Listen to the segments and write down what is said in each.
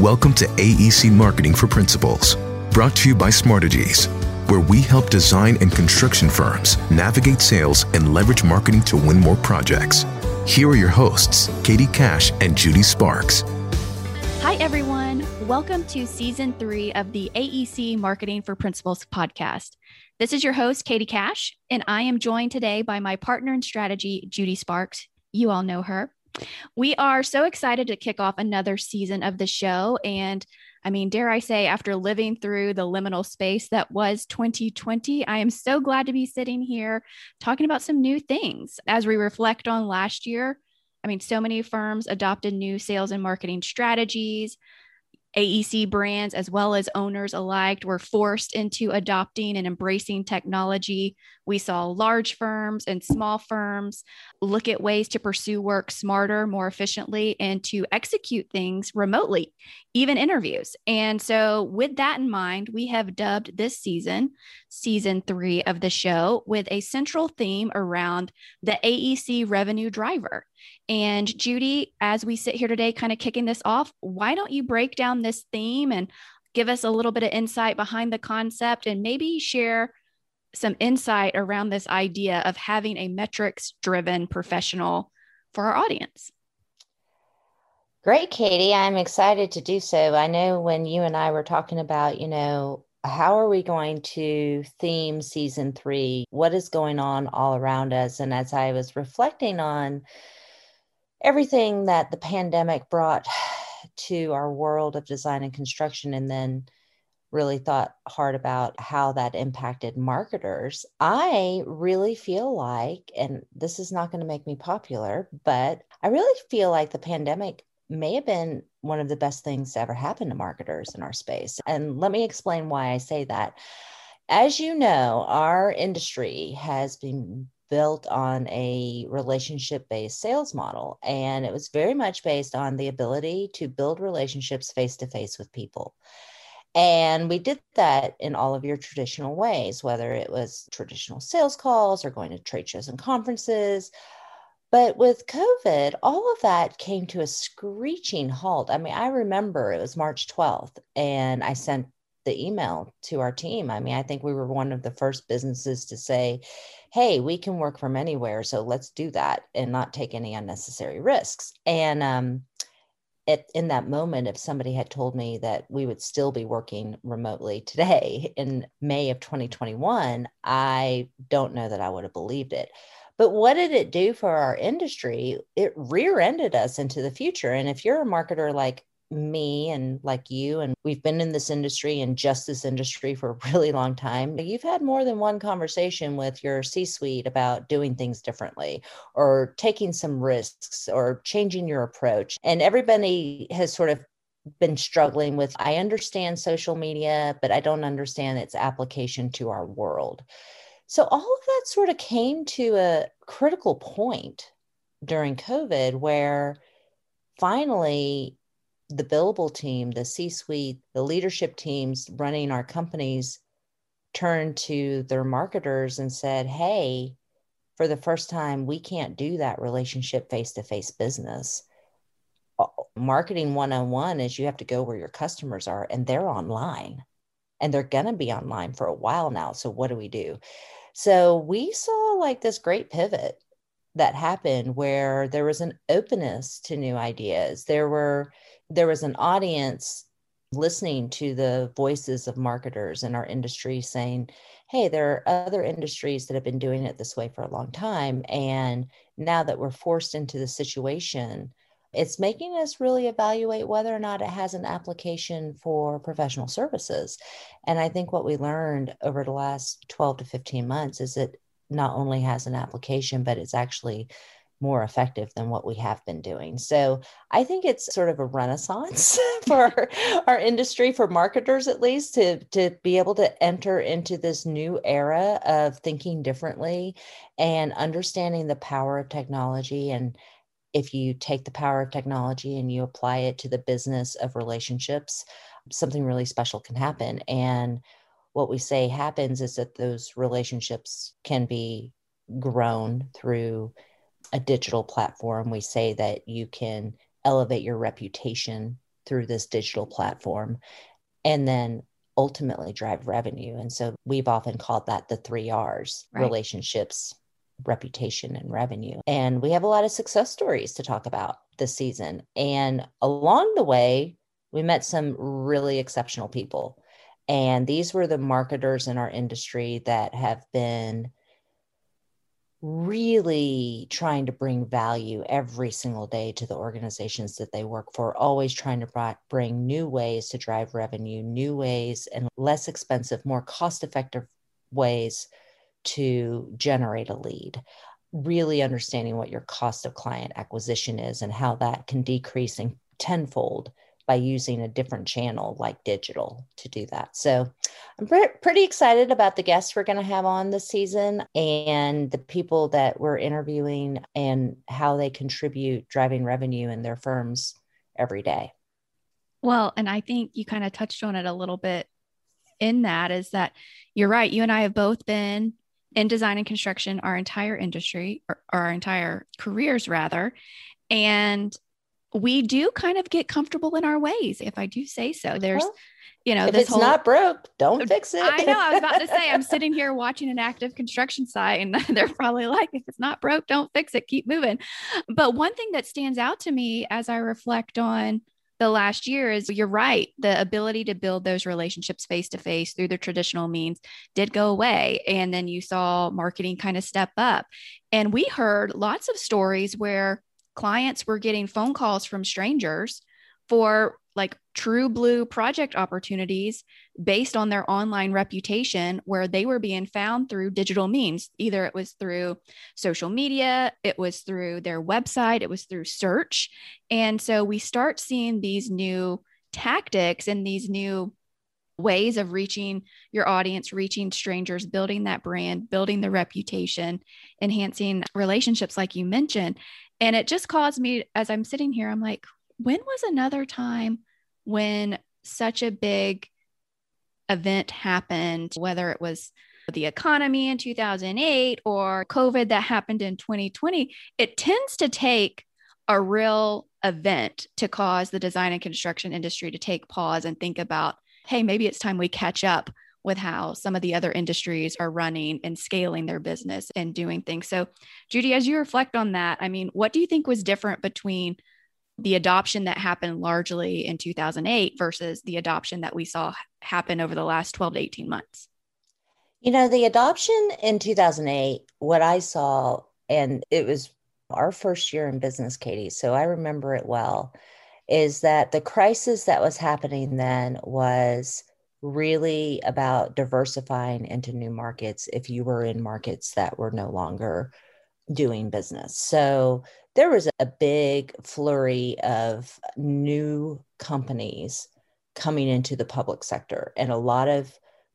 Welcome to AEC Marketing for Principals, brought to you by Smartegies, where we help design and construction firms navigate sales and leverage marketing to win more projects. Here are your hosts, Katie Cash and Judy Sparks. Hi, everyone. Welcome to season three of the AEC Marketing for Principals podcast. This is your host, Katie Cash, and I am joined today by my partner in strategy, Judy Sparks. You all know her. We are so excited to kick off another season of the show. And I mean, dare I say, after living through the liminal space that was 2020, I am so glad to be sitting here talking about some new things as we reflect on last year. I mean, so many firms adopted new sales and marketing strategies. AEC brands, as well as owners alike, were forced into adopting and embracing technology. We saw large firms and small firms look at ways to pursue work smarter, more efficiently, and to execute things remotely, even interviews. And so, with that in mind, we have dubbed this season, season three of the show, with a central theme around the AEC revenue driver. And Judy, as we sit here today, kind of kicking this off, why don't you break down this theme and give us a little bit of insight behind the concept and maybe share some insight around this idea of having a metrics driven professional for our audience? Great, Katie. I'm excited to do so. I know when you and I were talking about, you know, how are we going to theme season three? What is going on all around us? And as I was reflecting on everything that the pandemic brought to our world of design and construction and then really thought hard about how that impacted marketers i really feel like and this is not going to make me popular but i really feel like the pandemic may have been one of the best things to ever happen to marketers in our space. And let me explain why i say that. As you know our industry has been built on a relationship based sales model. And it was very much based on the ability to build relationships face to face with people. And we did that in all of your traditional ways, whether it was traditional sales calls or going to trade shows and conferences. But with COVID, all of that came to a screeching halt. I mean, I remember it was March 12th, and I sent the email to our team. I mean, I think we were one of the first businesses to say, hey, we can work from anywhere. So let's do that and not take any unnecessary risks. And um, it, in that moment, if somebody had told me that we would still be working remotely today in May of 2021, I don't know that I would have believed it. But what did it do for our industry? It rear ended us into the future. And if you're a marketer like me and like you, and we've been in this industry and just this industry for a really long time, you've had more than one conversation with your C suite about doing things differently or taking some risks or changing your approach. And everybody has sort of been struggling with I understand social media, but I don't understand its application to our world. So all of that sort of came to a critical point during COVID where finally the billable team, the C suite, the leadership teams running our companies turned to their marketers and said, Hey, for the first time, we can't do that relationship face to face business. Marketing one on one is you have to go where your customers are, and they're online and they're going to be online for a while now. So, what do we do? So, we saw like this great pivot that happened where there was an openness to new ideas. There were there was an audience listening to the voices of marketers in our industry saying, hey, there are other industries that have been doing it this way for a long time. And now that we're forced into the situation, it's making us really evaluate whether or not it has an application for professional services. And I think what we learned over the last 12 to 15 months is it not only has an application, but it's actually more effective than what we have been doing. So I think it's sort of a renaissance for our industry, for marketers at least, to, to be able to enter into this new era of thinking differently and understanding the power of technology. And if you take the power of technology and you apply it to the business of relationships, something really special can happen. And what we say happens is that those relationships can be grown through a digital platform, we say that you can elevate your reputation through this digital platform and then ultimately drive revenue. And so we've often called that the three R's right. relationships, reputation, and revenue. And we have a lot of success stories to talk about this season. And along the way, we met some really exceptional people. And these were the marketers in our industry that have been really trying to bring value every single day to the organizations that they work for, always trying to bring new ways to drive revenue, new ways and less expensive, more cost effective ways to generate a lead. Really understanding what your cost of client acquisition is and how that can decrease in tenfold by using a different channel like digital to do that. So I'm pre- pretty excited about the guests we're going to have on this season and the people that we're interviewing and how they contribute driving revenue in their firms every day. Well, and I think you kind of touched on it a little bit in that is that you're right. You and I have both been in design and construction our entire industry or our entire careers rather. And we do kind of get comfortable in our ways, if I do say so. There's, well, you know, if it's whole, not broke, don't fix it. I know. I was about to say, I'm sitting here watching an active construction site, and they're probably like, if it's not broke, don't fix it, keep moving. But one thing that stands out to me as I reflect on the last year is you're right. The ability to build those relationships face to face through the traditional means did go away. And then you saw marketing kind of step up. And we heard lots of stories where clients were getting phone calls from strangers for like true blue project opportunities based on their online reputation where they were being found through digital means. Either it was through social media it was through their website it was through search. And so we start seeing these new tactics and these new ways of reaching your audience, reaching strangers, building that brand, building the reputation, enhancing relationships, like you mentioned. And it just caused me, as I'm sitting here, I'm like, when was another time when such a big event happened, whether it was the economy in 2008 or COVID that happened in 2020? It tends to take a real event to cause the design and construction industry to take pause and think about hey, maybe it's time we catch up with how some of the other industries are running and scaling their business and doing things. So, Judy, as you reflect on that, I mean, what do you think was different between the adoption that happened largely in 2008 versus the adoption that we saw happen over the last 12 to 18 months? You know, the adoption in 2008, what I saw, and it was our first year in business, Katie, so I remember it well, is that the crisis that was happening then was really about diversifying into new markets if you were in markets that were no longer doing business. So there was a big flurry of new companies coming into the public sector and a lot of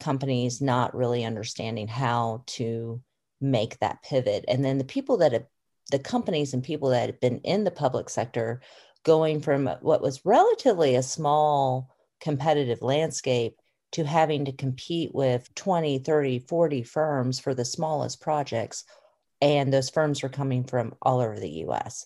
companies not really understanding how to make that pivot. And then the people that have the companies and people that have been in the public sector going from what was relatively a small competitive landscape to having to compete with 20, 30, 40 firms for the smallest projects. And those firms were coming from all over the US.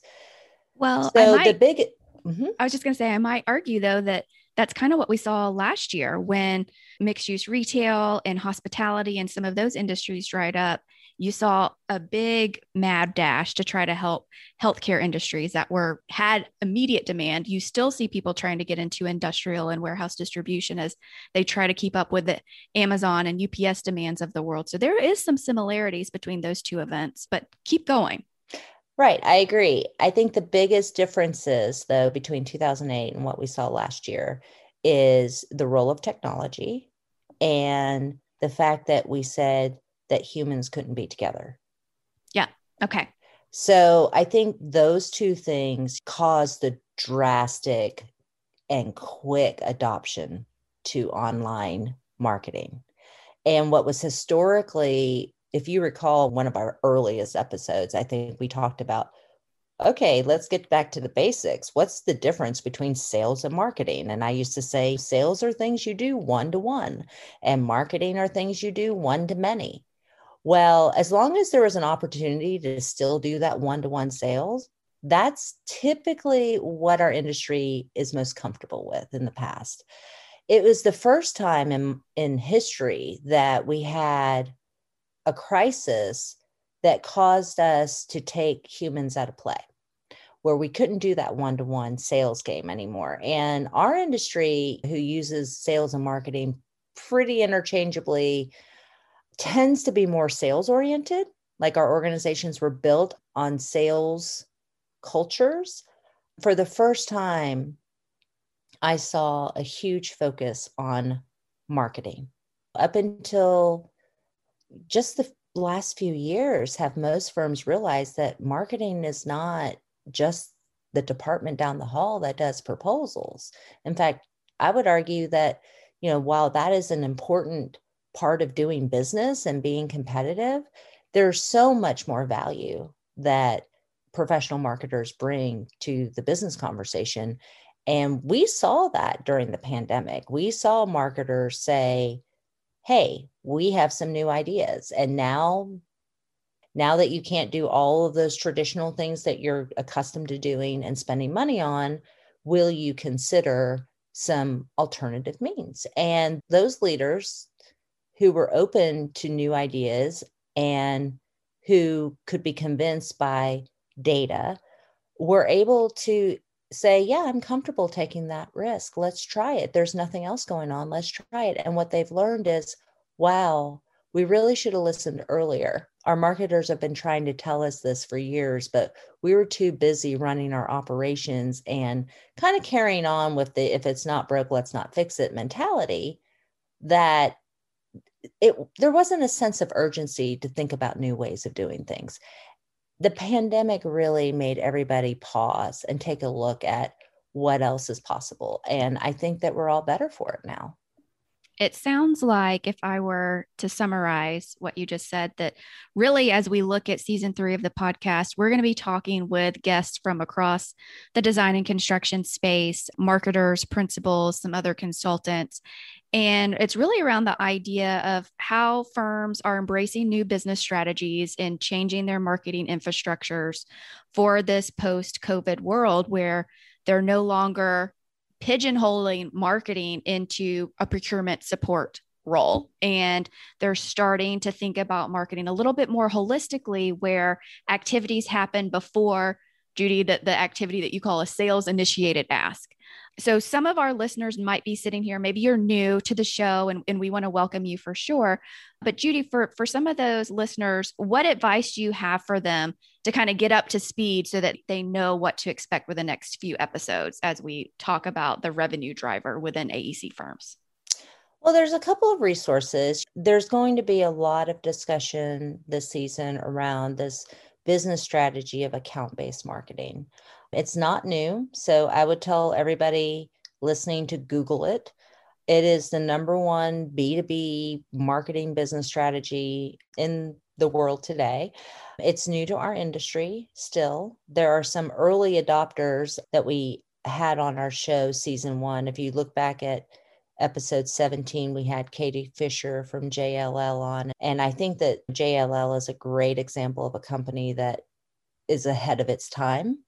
Well, so might, the big, mm-hmm. I was just going to say, I might argue though that that's kind of what we saw last year when mixed use retail and hospitality and some of those industries dried up you saw a big mad dash to try to help healthcare industries that were had immediate demand. You still see people trying to get into industrial and warehouse distribution as they try to keep up with the Amazon and UPS demands of the world. So there is some similarities between those two events, but keep going. Right, I agree. I think the biggest differences though between 2008 and what we saw last year is the role of technology and the fact that we said that humans couldn't be together. Yeah. Okay. So I think those two things caused the drastic and quick adoption to online marketing. And what was historically, if you recall one of our earliest episodes, I think we talked about okay, let's get back to the basics. What's the difference between sales and marketing? And I used to say sales are things you do one to one, and marketing are things you do one to many. Well, as long as there was an opportunity to still do that one to one sales, That's typically what our industry is most comfortable with in the past. It was the first time in, in history that we had a crisis that caused us to take humans out of play where we couldn't do that one to one sales game anymore. And our industry, who uses sales and marketing pretty interchangeably, tends to be more sales oriented. Like our organizations were built on sales cultures. For the first time, I saw a huge focus on marketing. Up until just the last few years, have most firms realized that marketing is not just the department down the hall that does proposals. In fact, I would argue that, you know, while that is an important part of doing business and being competitive, there's so much more value that professional marketers bring to the business conversation. And we saw that during the pandemic. We saw marketers say, Hey, we have some new ideas. And now now that you can't do all of those traditional things that you're accustomed to doing and spending money on, will you consider some alternative means? And those leaders who were open to new ideas and who could be convinced by data were able to say, Yeah, I'm comfortable taking that risk. Let's try it. There's nothing else going on. Let's try it. And what they've learned is, wow, we really should have listened earlier. Our marketers have been trying to tell us this for years, but we were too busy running our operations and kind of carrying on with the if it's not broke, let's not fix it mentality that it there wasn't a sense of urgency to think about new ways of doing things. The pandemic really made everybody pause and take a look at what else is possible. And I think that we're all better for it now. It sounds like, if I were to summarize what you just said, that really, as we look at season three of the podcast, we're going to be talking with guests from across the design and construction space, marketers, principals, some other consultants. And it's really around the idea of how firms are embracing new business strategies and changing their marketing infrastructures for this post COVID world where they're no longer pigeonholing marketing into a procurement support role. And they're starting to think about marketing a little bit more holistically where activities happen before Judy the, the activity that you call a sales initiated ask so some of our listeners might be sitting here maybe you're new to the show and, and we want to welcome you for sure but judy for for some of those listeners what advice do you have for them to kind of get up to speed so that they know what to expect with the next few episodes as we talk about the revenue driver within aec firms well, there's a couple of resources. There's going to be a lot of discussion this season around this business strategy of account based marketing. It's not new. So I would tell everybody listening to Google it. It is the number one B2B marketing business strategy in the world today. It's new to our industry still. There are some early adopters that we had on our show season one. If you look back at episode 17, we had Katie Fisher from JLL on. And I think that JLL is a great example of a company that is ahead of its time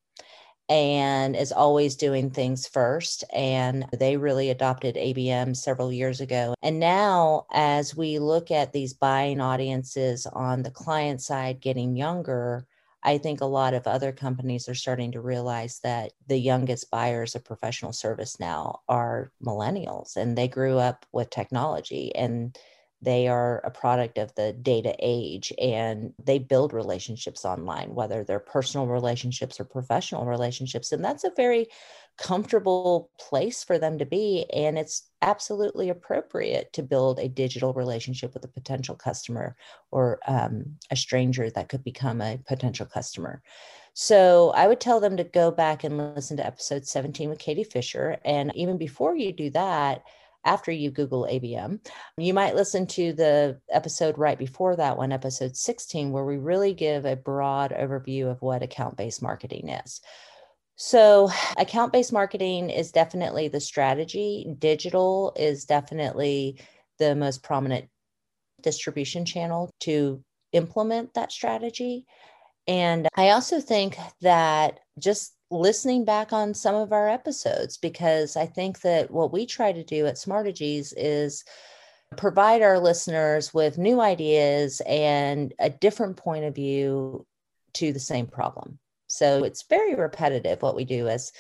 and is always doing things first. And they really adopted ABM several years ago. And now, as we look at these buying audiences on the client side getting younger, I think a lot of other companies are starting to realize that the youngest buyers of professional service now are millennials and they grew up with technology and they are a product of the data age and they build relationships online, whether they're personal relationships or professional relationships. And that's a very comfortable place for them to be. And it's absolutely appropriate to build a digital relationship with a potential customer or um, a stranger that could become a potential customer. So I would tell them to go back and listen to episode 17 with Katie Fisher. And even before you do that, after you Google ABM. You might listen to the episode right before that one, episode 16, where we really give a broad overview of what account based marketing is. So, account based marketing is definitely the strategy, digital is definitely the most prominent distribution channel to implement that strategy. And I also think that just listening back on some of our episodes because I think that what we try to do at Smartegies is provide our listeners with new ideas and a different point of view to the same problem. So it's very repetitive what we do as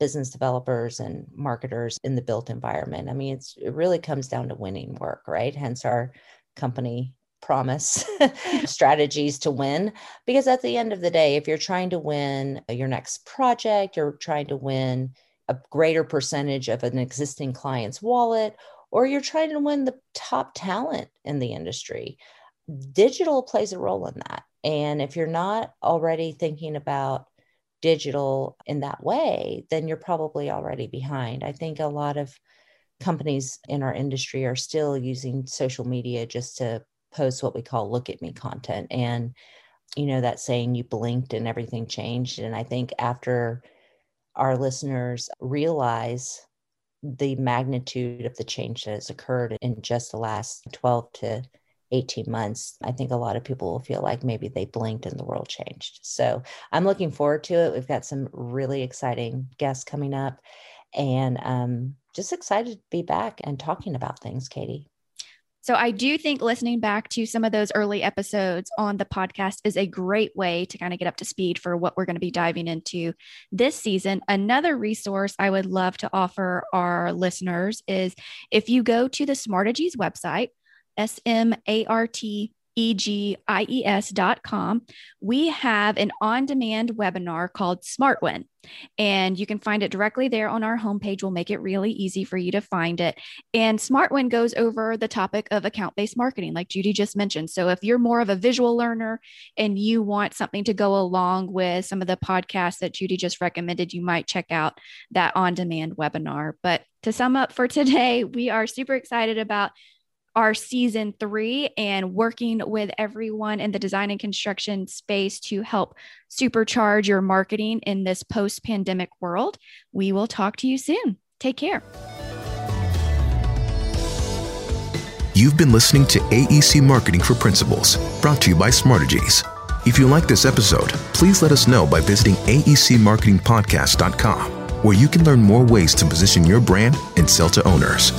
business developers and marketers in the built environment. I mean, it's it really comes down to winning work, right? Hence our company promise strategies to win because at the end of the day if you're trying to win uh, your next project you're trying to win a greater percentage of an existing client's wallet or you're trying to win the top talent in the industry digital plays a role in that. And if you're not already thinking about digital in that way then you're probably already behind. I think a lot of companies in our industry are still using social media just to post what we call look at me content and you know that saying you blinked and everything changed and i think after our listeners realize the magnitude of the change that has occurred in just the last 12 to 18 months, I think a lot of people will feel like maybe they blinked and the world changed. So I'm looking forward to it. We've got some really exciting guests coming up and um, just excited to be back and talking about things, Katie. So I do think listening back to some of those early episodes on the podcast is a great way to kind of get up to speed for what we're going to be diving into this season. Another resource I would love to offer our listeners is if you go to the Smartegies website, S M A R T egies.com, we have an on demand webinar called SmartWin. And you can find it directly there on our homepage. We'll make it really easy for you to find it. And SmartWin goes over the topic of account based marketing, like Judy just mentioned. So if you're more of a visual learner and you want something to go along with some of the podcasts that Judy just recommended, you might check out that on demand webinar. But to sum up for today, we are super excited about our season three and working with everyone in the design and construction space to help supercharge your marketing in this post pandemic world. We will talk to you soon. Take care. You've been listening to AEC Marketing for Principals, brought to you by Smartegies. If you like this episode, please let us know by visiting aecmarketingpodcast.com, where you can learn more ways to position your brand and sell to owners.